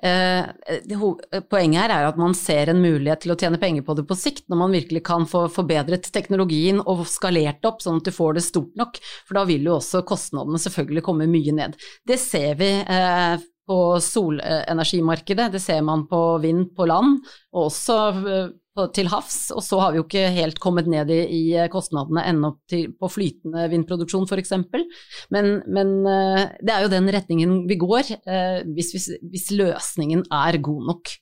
Eh, poenget her er at man ser en mulighet til å tjene penger på det på sikt, når man virkelig kan få forbedret teknologien og skalert opp sånn at du får det stort nok. For da vil jo også kostnadene selvfølgelig komme mye ned. Det ser vi eh, på solenergimarkedet, det ser man på vind på land, og også til havs, og så har vi jo ikke helt kommet ned i, i kostnadene ennå på flytende vindproduksjon f.eks. Men, men eh, det er jo den retningen vi går, eh, hvis, hvis, hvis løsningen er god nok.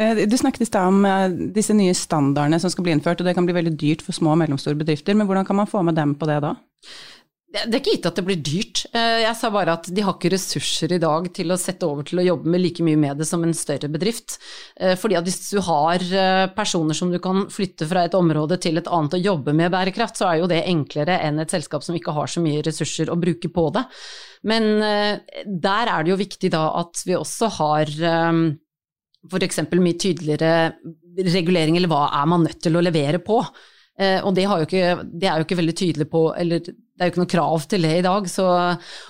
Eh, du snakket i stad om disse nye standardene som skal bli innført, og det kan bli veldig dyrt for små og mellomstore bedrifter. Men hvordan kan man få med dem på det da? Det er ikke gitt at det blir dyrt. Eh, jeg sa bare at de har ikke ressurser i dag til å sette over til å jobbe med like mye med det som en større bedrift. Eh, fordi at hvis du har eh, personer som du kan flytte fra et område til et annet og jobbe med bærekraft, så er jo det enklere enn et selskap som ikke har så mye ressurser å bruke på det. Men der er det jo viktig da at vi også har f.eks. mye tydeligere regulering, eller hva er man nødt til å levere på? Og det, ikke, det, er jo ikke veldig tydelig på, eller det er jo ikke noe krav til det i dag. Så,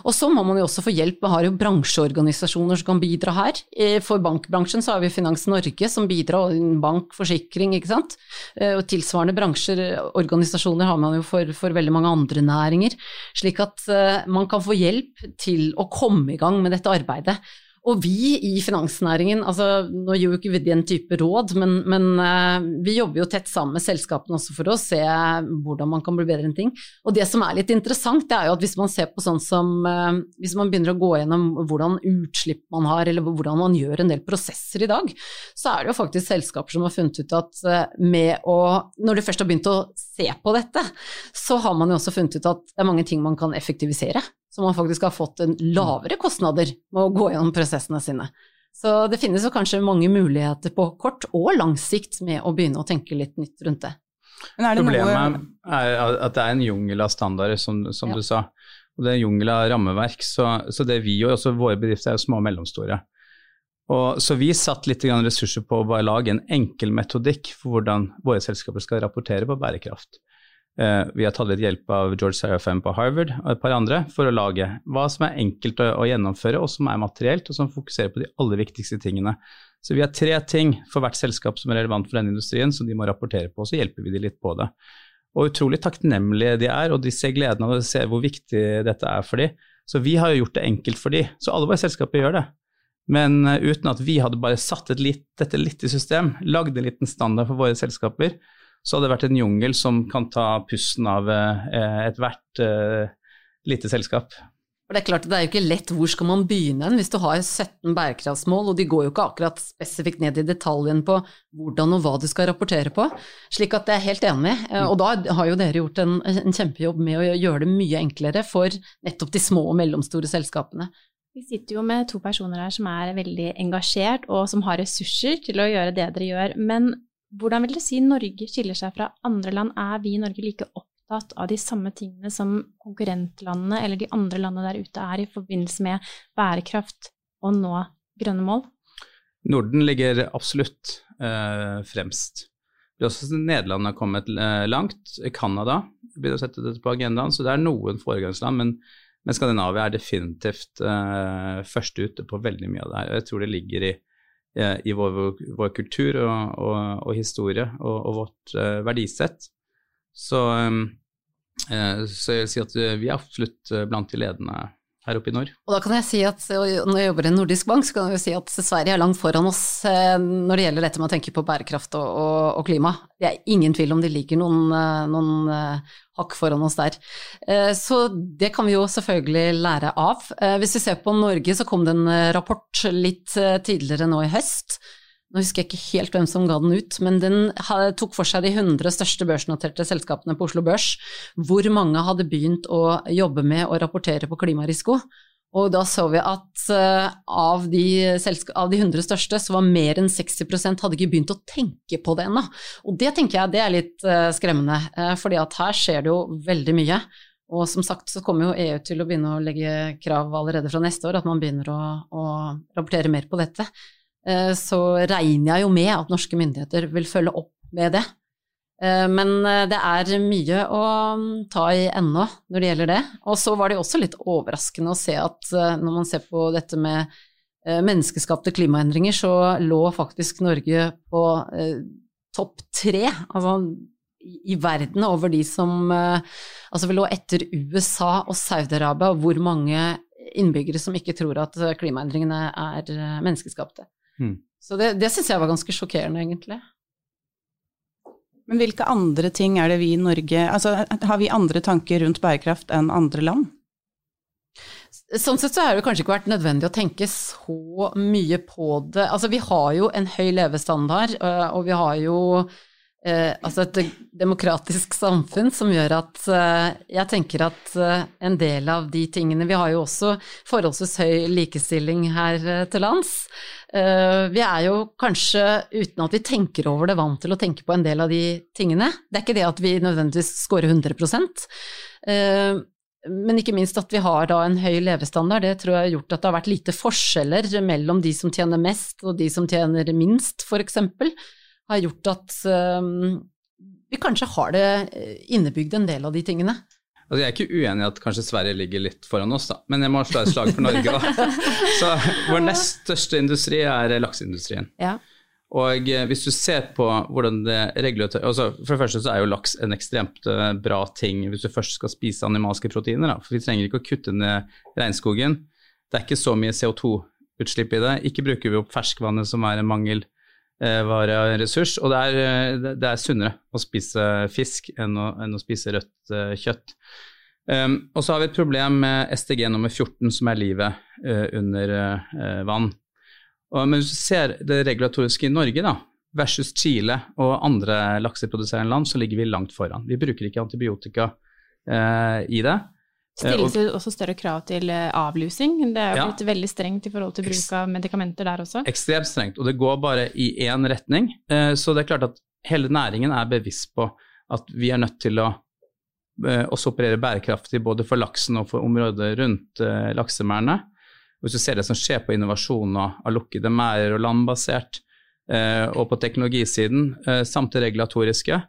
og så må man jo også få hjelp. Vi har jo bransjeorganisasjoner som kan bidra her. Eh, for bankbransjen så har vi Finans Norge som bidrar, og bank, forsikring, ikke sant. Eh, og tilsvarende bransjer, organisasjoner har man jo for, for veldig mange andre næringer. Slik at man kan få hjelp til å komme i gang med dette arbeidet. Og vi i finansnæringen, altså nå gir jo ikke vi den type råd, men, men uh, vi jobber jo tett sammen med selskapene også for å se hvordan man kan bli bedre enn ting. Og det som er litt interessant, det er jo at hvis man ser på sånn som uh, Hvis man begynner å gå gjennom hvordan utslipp man har, eller hvordan man gjør en del prosesser i dag, så er det jo faktisk selskaper som har funnet ut at uh, med å Når de først har begynt å se på dette, så har man jo også funnet ut at det er mange ting man kan effektivisere så man faktisk har fått en lavere kostnader med å gå gjennom prosessene sine. Så det finnes jo kanskje mange muligheter på kort og lang sikt med å begynne å tenke litt nytt rundt det. det Problemet er at det er en jungel av standarder, som, som ja. du sa. Og det er en jungel av rammeverk. Så, så det vi gjør, også våre bedrifter er jo små og mellomstore. Og, så vi satt litt ressurser på å bare lage en enkel metodikk for hvordan våre selskaper skal rapportere på bærekraft. Eh, vi har tatt litt hjelp av George Serafem på Harvard og et par andre for å lage hva som er enkelt å, å, gjennomføre, og som er materielt, og som fokuserer på de aller viktigste tingene. Så vi har tre ting for hvert selskap som er relevant for denne industrien, som de må rapportere på, og så hjelper vi de litt på det. Og utrolig takknemlige de er, og de ser gleden av å se hvor viktig dette er for de. Så vi har jo gjort det enkelt for de, så alle våre selskaper gjør det. Men uh, uten at vi hadde bare satt litt, dette litt i system, lagd en liten standard for våre selskaper, så hadde det vært en jungel som kan ta pusten av eh, ethvert eh, lite selskap. For Det er klart, det er jo ikke lett hvor skal man begynne hvis du har 17 bærekraftsmål, og de går jo ikke akkurat spesifikt ned i detaljen på hvordan og hva du skal rapportere på. Slik at jeg er helt enig, eh, og da har jo dere gjort en, en kjempejobb med å gjøre det mye enklere for nettopp de små og mellomstore selskapene. Vi sitter jo med to personer her som er veldig engasjert, og som har ressurser til å gjøre det dere gjør. Men hvordan vil dere si Norge skiller seg fra andre land? Er vi i Norge like opptatt av de samme tingene som konkurrentlandene eller de andre landene der ute er i forbindelse med bærekraft og nå grønne mål? Norden ligger absolutt eh, fremst. Det er også Nederland har kommet eh, langt. Canada begynner å sette dette på agendaen, så det er noen foregangsland. Men, men Skandinavia er definitivt eh, først ute på veldig mye av det her. Jeg tror det ligger i i vår, vår kultur og, og, og, historie og, og vårt uh, verdisett. Så, um, uh, så jeg vil si at vi er absolutt blant de ledende her oppe i nord. Og da kan jeg si at når jeg jobber i en nordisk bank, så kan jeg jo si at Sverige er langt foran oss når det gjelder dette med å tenke på bærekraft og, og, og klima. Det er ingen tvil om det ligger noen, noen hakk foran oss der. Eh, så det kan vi jo selvfølgelig lære av. Eh, hvis vi ser på Norge, så kom det en eh, rapport litt tidligere nå i høst. Nå husker jeg ikke helt hvem som ga den ut, men den tok for seg de 100 største børsnoterte selskapene på Oslo Børs, hvor mange hadde begynt å jobbe med å rapportere på klimarisiko. Og da så vi at uh, av, de av, de 100 største, så var mer enn 60% hadde ikke begynt å tenke på det ennå. Og det tenker jeg det er litt uh, skremmende, uh, fordi at her skjer det jo veldig mye. Og som sagt så kommer jo EU til å begynne å legge krav allerede fra neste år, at man begynner å, å rapportere mer på dette. Så regner jeg jo med at norske myndigheter vil følge opp med det. Eh, men eh, det er mye å mm, ta i ennå når det gjelder det. Og så var det også litt overraskende å se at eh, når man ser på dette med menneskeskapte klimaendringer, så lå faktisk Norge på topp tre altså, i verden over de som Altså vi lå etter USA og Saudi-Arabia, hvor mange innbyggere som ikke tror at klimaendringene er menneskeskapte. Mm. Så det, det syns jeg var ganske sjokkerende, egentlig. Men hvilke andre ting er det vi i Norge Altså har vi andre tanker rundt bærekraft enn andre land? Sånn sett så har det kanskje ikke vært nødvendig å tenke så mye på det. Altså vi har jo en høy levestandard, øh, og vi har jo eh, altså et demokratisk samfunn som gjør at eh, jeg tenker at eh, en del av de tingene Vi har jo også forholdsvis høy likestilling her eh, til lands. Eh, vi er jo kanskje, uten at vi tenker over det, vant til å tenke på en del av de tingene. Det er ikke det at vi nødvendigvis scorer 100 eh, men ikke minst at vi har da en høy levestandard, det tror jeg har gjort at det har vært lite forskjeller mellom de som tjener mest og de som tjener minst, for eksempel har gjort at um, vi kanskje har det eh, innebygd en del av de tingene. Altså, jeg er ikke uenig i at kanskje Sverige ligger litt foran oss, da. men jeg må slå et slag for Norge. Da. Så Vår nest største industri er lakseindustrien. Ja. Og eh, hvis du ser på hvordan det regulerer Altså, for det første så er jo laks en ekstremt bra ting hvis du først skal spise animalske proteiner. Da. For vi trenger ikke å kutte ned regnskogen. Det er ikke så mye CO2-utslipp i det. Ikke bruker vi opp ferskvannet som er en mangel Eh, ressurs. Og det er, eh, det er, sunnere å spise fisk enn å, enn å spise rødt uh, kjøtt. Um, og så har vi et problem med STG nummer 14, som er livet uh, under uh, vann. Og, men hvis du ser det regulatoriske i Norge, da, versus Chile og andre lakseproduserende land, så ligger vi langt foran. Vi bruker ikke antibiotika i det. Stilles det også større krav til eh, avlusing? Det er jo ja. veldig strengt i forhold til bruk av medikamenter der også? Ekstremt strengt, og det går bare i én retning. Eh, så det er klart at hele næringen er bevisst på at vi er nødt til å eh, også operere bærekraftig både for laksen og for området rundt laksemerdene. Hvis du ser det som skjer på innovasjon av lukkede merder og landbasert, og på teknologisiden samt det regulatoriske,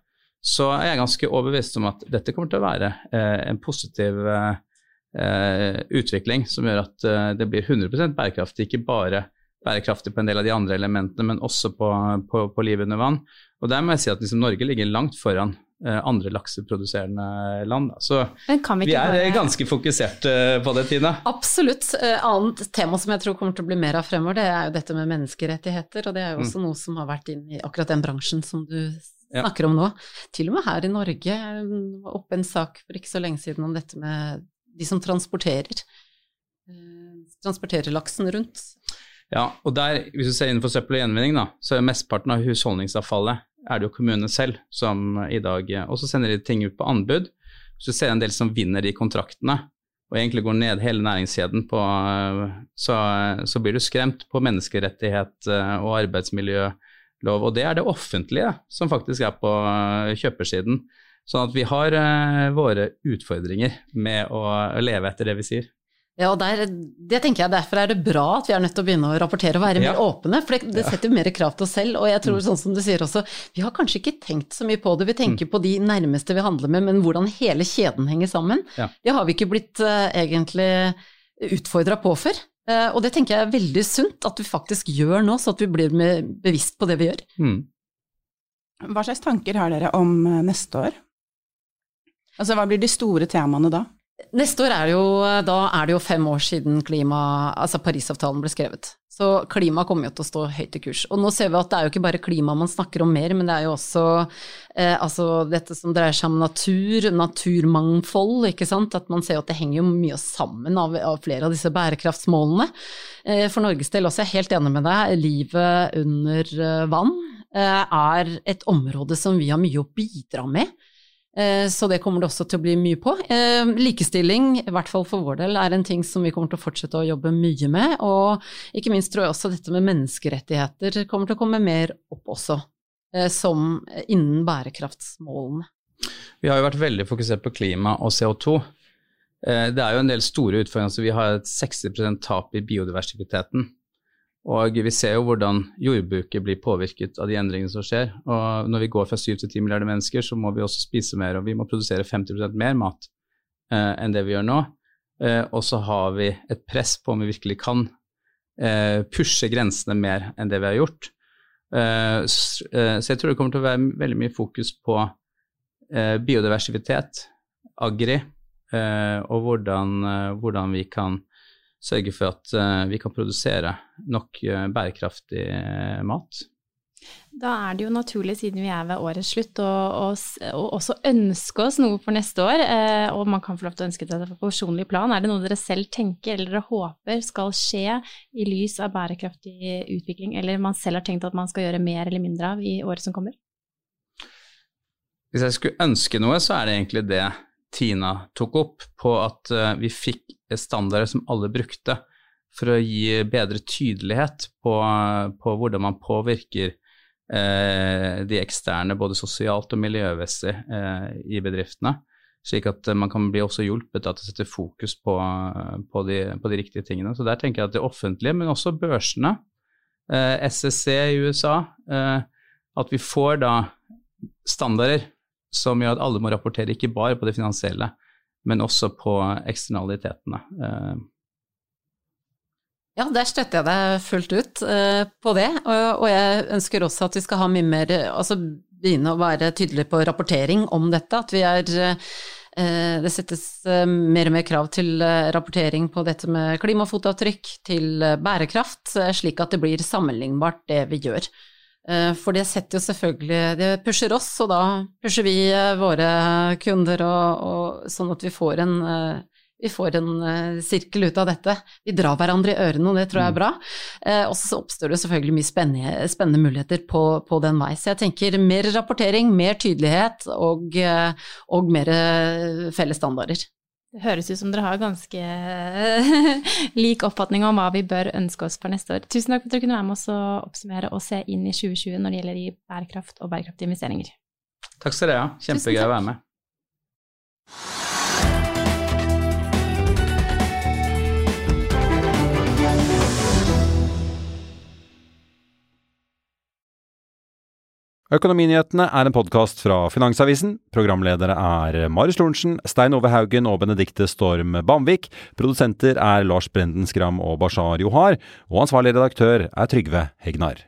så er jeg ganske overbevist om at dette kommer til å være eh, en positiv eh, utvikling som gjør at eh, det blir 100% bærekraftig, ikke bare bærekraftig på en del av de andre elementene, men også på, på, på livet under vann. Og der må jeg si at liksom, Norge ligger langt foran eh, andre lakseproduserende land. Så vi, er bare... ganske fokusert eh, på det, Tina. Absolutt. Eh, annet tema som jeg tror kommer til å bli mer av fremover, det er jo dette med menneskerettigheter. Og det er jo også mm. noe som har vært inn i akkurat den bransjen som du snakker om nå. Til og med her i Norge var oppe en sak for ikke så lenge siden om dette med de som transporterer, eh, transporterer laksen rundt. Ja, og der, hvis du ser innenfor søppel og gjenvinning, da, så er mesteparten av husholdningsavfallet er det jo kommunene selv som i dag også sender de ting ut på anbud. Så du jeg en del som vinner de kontraktene, og egentlig går ned hele næringskjeden på, så, så blir du skremt på menneskerettighet eh, og arbeidsmiljø lov. Og det er det offentlige som faktisk er på eh, kjøpersiden. Sånn at vi har uh, våre utfordringer med å leve etter det vi sier. Ja, og der, det tenker jeg Derfor er det bra at vi er nødt til å begynne å rapportere og være ja. mer åpne. For det, det setter ja. mer krav til oss selv. Og jeg tror, mm. sånn som du sier også, vi har kanskje ikke tenkt så mye på det. Vi tenker mm. på de nærmeste vi handler med, men hvordan hele kjeden henger sammen. Ja. Det har vi ikke blitt uh, egentlig utfordra på før. Eh, og det tenker jeg er veldig sunt at vi faktisk gjør nå, så at vi blir bevisst på det vi gjør. Mm. Hva slags tanker har dere om eh, neste år? Altså hva blir de store temaene da? Neste år er det jo, er det jo fem år siden klima, altså Parisavtalen ble skrevet. Så klima kommer jo til å stå høyt i kurs. Og nå ser vi at det er jo ikke bare klima man snakker om mer, men det er jo også eh, altså dette som dreier seg om natur, naturmangfold, ikke sant. At man ser at det henger jo mye sammen av, av flere av disse bærekraftsmålene. Eh, for Norges del også, jeg er helt enig med deg, livet under eh, vann eh, er et område som vi har mye å bidra med. Eh, så det kommer det også til å bli mye på. Eh, likestilling, i hvert fall for vår del, er en ting som vi kommer til å fortsette å jobbe mye med. Og ikke minst tror jeg også dette med menneskerettigheter kommer til å komme mer opp også, eh, som innen bærekraftsmålene. Vi har jo vært veldig fokusert på klima og CO2. Det er jo en del store utfordringer. så Vi har et 60 tap i biodiversiteten. Og vi ser jo hvordan jordbruket blir påvirket av de endringene som skjer. Og når vi går fra 7 til 10 milliarder mennesker, så må vi også spise mer, og vi må produsere 50 mer mat eh, enn det vi gjør nå. Eh, og så har vi et press på om vi virkelig kan eh, pushe grensene mer enn det vi har gjort. Eh, så, eh, jeg tror det kommer til å være veldig mye fokus på eh, biodiversitet, agri, og hvordan, hvordan vi kan sørge for at uh, vi kan produsere nok uh, bærekraftig uh, mat. Da er det jo naturlig, siden vi er ved årets slutt, å, også ønske oss noe for neste år. og man kan få lov til å ønske det på personlig plan. Er det noe dere selv tenker eller dere håper skal skje i lys av bærekraftig utvikling, eller man selv har tenkt at man skal gjøre mer eller mindre av i året som kommer? Hvis jeg skulle ønske noe, så er det egentlig det Tina tok opp, på at vi fikk standarder som alle brukte, for å gi bedre tydelighet på, på hvordan man påvirker eh, de eksterne, både sosialt og miljømessig, eh, i bedriftene. Slik at man kan bli også hjulpet til å sette fokus på, på, de, på, de, riktige tingene. Så der tenker jeg at det offentlige, men også børsene, SSC i USA, at vi får da standarder som gjør at alle må rapportere ikke bare på det finansielle, men også på eksternalitetene. Eh, ja, der støtter jeg deg fullt ut uh, på det, og, jeg ønsker også at vi skal ha mye mer Altså begynne å være tydelige på rapportering om dette, at vi er uh, Det settes mer og mer krav til rapportering på dette med klimafotavtrykk, til bærekraft, slik at det blir sammenlignbart det vi gjør. Eh, for det setter jo selvfølgelig Det pusher oss, og da pusher vi eh, våre kunder, og, og sånn at vi får en eh, vi får en sirkel ut av dette. Vi drar hverandre i ørene, og det tror jeg er mm. bra. og så oppstår det selvfølgelig mye spennende, spennende muligheter på, på, den vei. Så jeg tenker mer rapportering, mer tydelighet og, og mer felles standarder. Det høres ut som dere har ganske lik oppfatning om hva vi bør ønske oss for neste år. Tusen takk for at dere kunne være med oss og oppsummere og se inn i 2020 når det gjelder i bærekraft og bærekraftige investeringer. Takk skal dere ha. Kjempegøy å være med. Økonominyhetene er en podkast fra Finansavisen. Programledere er Marius Lorentzen, Stein Ove Haugen og Benedikte Storm Bamvik. Produsenter er Lars Brenden Skram og Bashar Johar. Og ansvarlig redaktør er Trygve Hegnar.